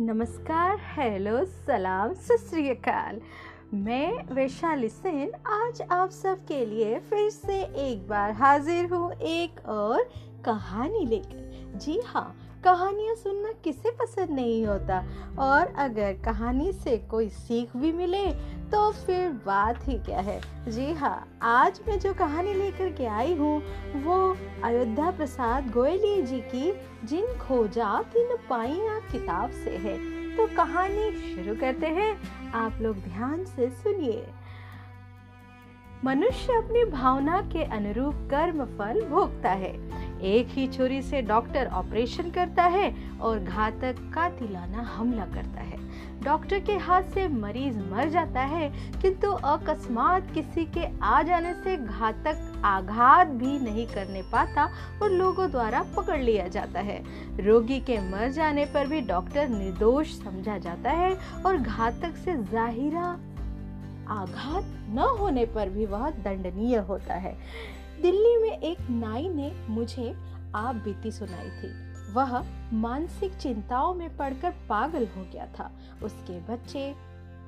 नमस्कार, हेलो, सलाम, सत मैं वैशाली सेन आज आप सब के लिए फिर से एक बार हाजिर हूँ एक और कहानी लेकर। जी हाँ कहानियाँ सुनना किसे पसंद नहीं होता? और अगर कहानी से कोई सीख भी मिले तो फिर बात ही क्या है? जी हाँ आज मैं जो कहानी लेकर के आई हूँ, वो अयोध्या प्रसाद गोयली जी की, जिन खोजा तिन पाइया किताब से है। तो कहानी शुरू करते हैं। आप लोग ध्यान से सुनिए। मनुष्य अपनी भावना के अनुरूप कर्म फल भोगता है। एक ही छुरी से डॉक्टर ऑपरेशन करता है और घातक कातिलाना हमला करता है। डॉक्टर के हाथ से मरीज़ मर जाता है, किंतु अकस्मात किसी के आ जाने से घातक आघात भी नहीं करने पाता और लोगों द्वारा पकड़ लिया जाता है। रोगी के मर जाने पर भी डॉक्टर निर्दोष समझा जाता है और घातक से जाहिरा आघात न होने पर भी वह दंडनीय होता है। दिल्ली में एक नाई ने मुझे आप बीती सुनाई थी। वह मानसिक चिंताओं में पड़कर पागल हो गया था। उसके बच्चे,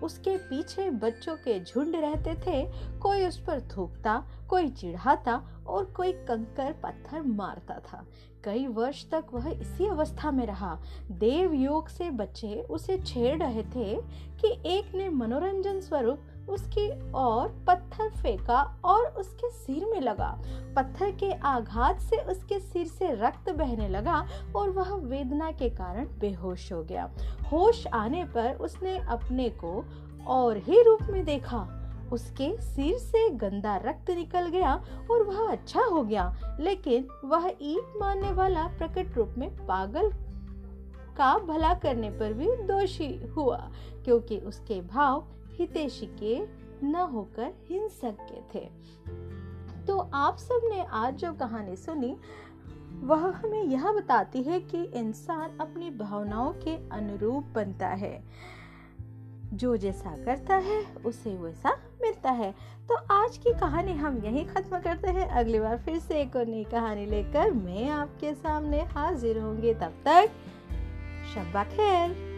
उसके पीछे बच्चों के झुंड रहते थे। कोई उस पर थूकता, कोई चिढ़ाता और कोई कंकर पत्थर मारता था। कई वर्ष तक वह इसी अवस्था में रहा। देव योग से बच्चे उसे छेड़ रहे थे कि एक ने मनोरंजन स्वरूप उसकी और पत्थर फेंका और उसके सिर में लगा। पत्थर के आघात से उसके सिर से रक्त बहने लगा और वह वेदना के कारण बेहोश हो गया। होश आने पर उसने अपने को और ही रूप में देखा। उसके सिर से गंदा रक्त निकल गया और वह अच्छा हो गया, लेकिन वह ईट मारने वाला प्रकट रूप में पागल का भला करने पर भी दोषी हुआ, क्योंकि उसके भाव हितेशी के न होकर हिंसक के थे। तो आप सबने आज जो कहानी सुनी, वह हमें यह बताती है कि इंसान अपनी भावनाओं के अनुरूप बनता है। जो जैसा करता है, उसे वैसा मिलता है। तो आज की कहानी हम यहीं खत्म करते हैं। अगली बार फिर से एक और नई कहानी लेकर मैं आपके सामने हाजिर होंगे। तब तक, शब्बा खैर।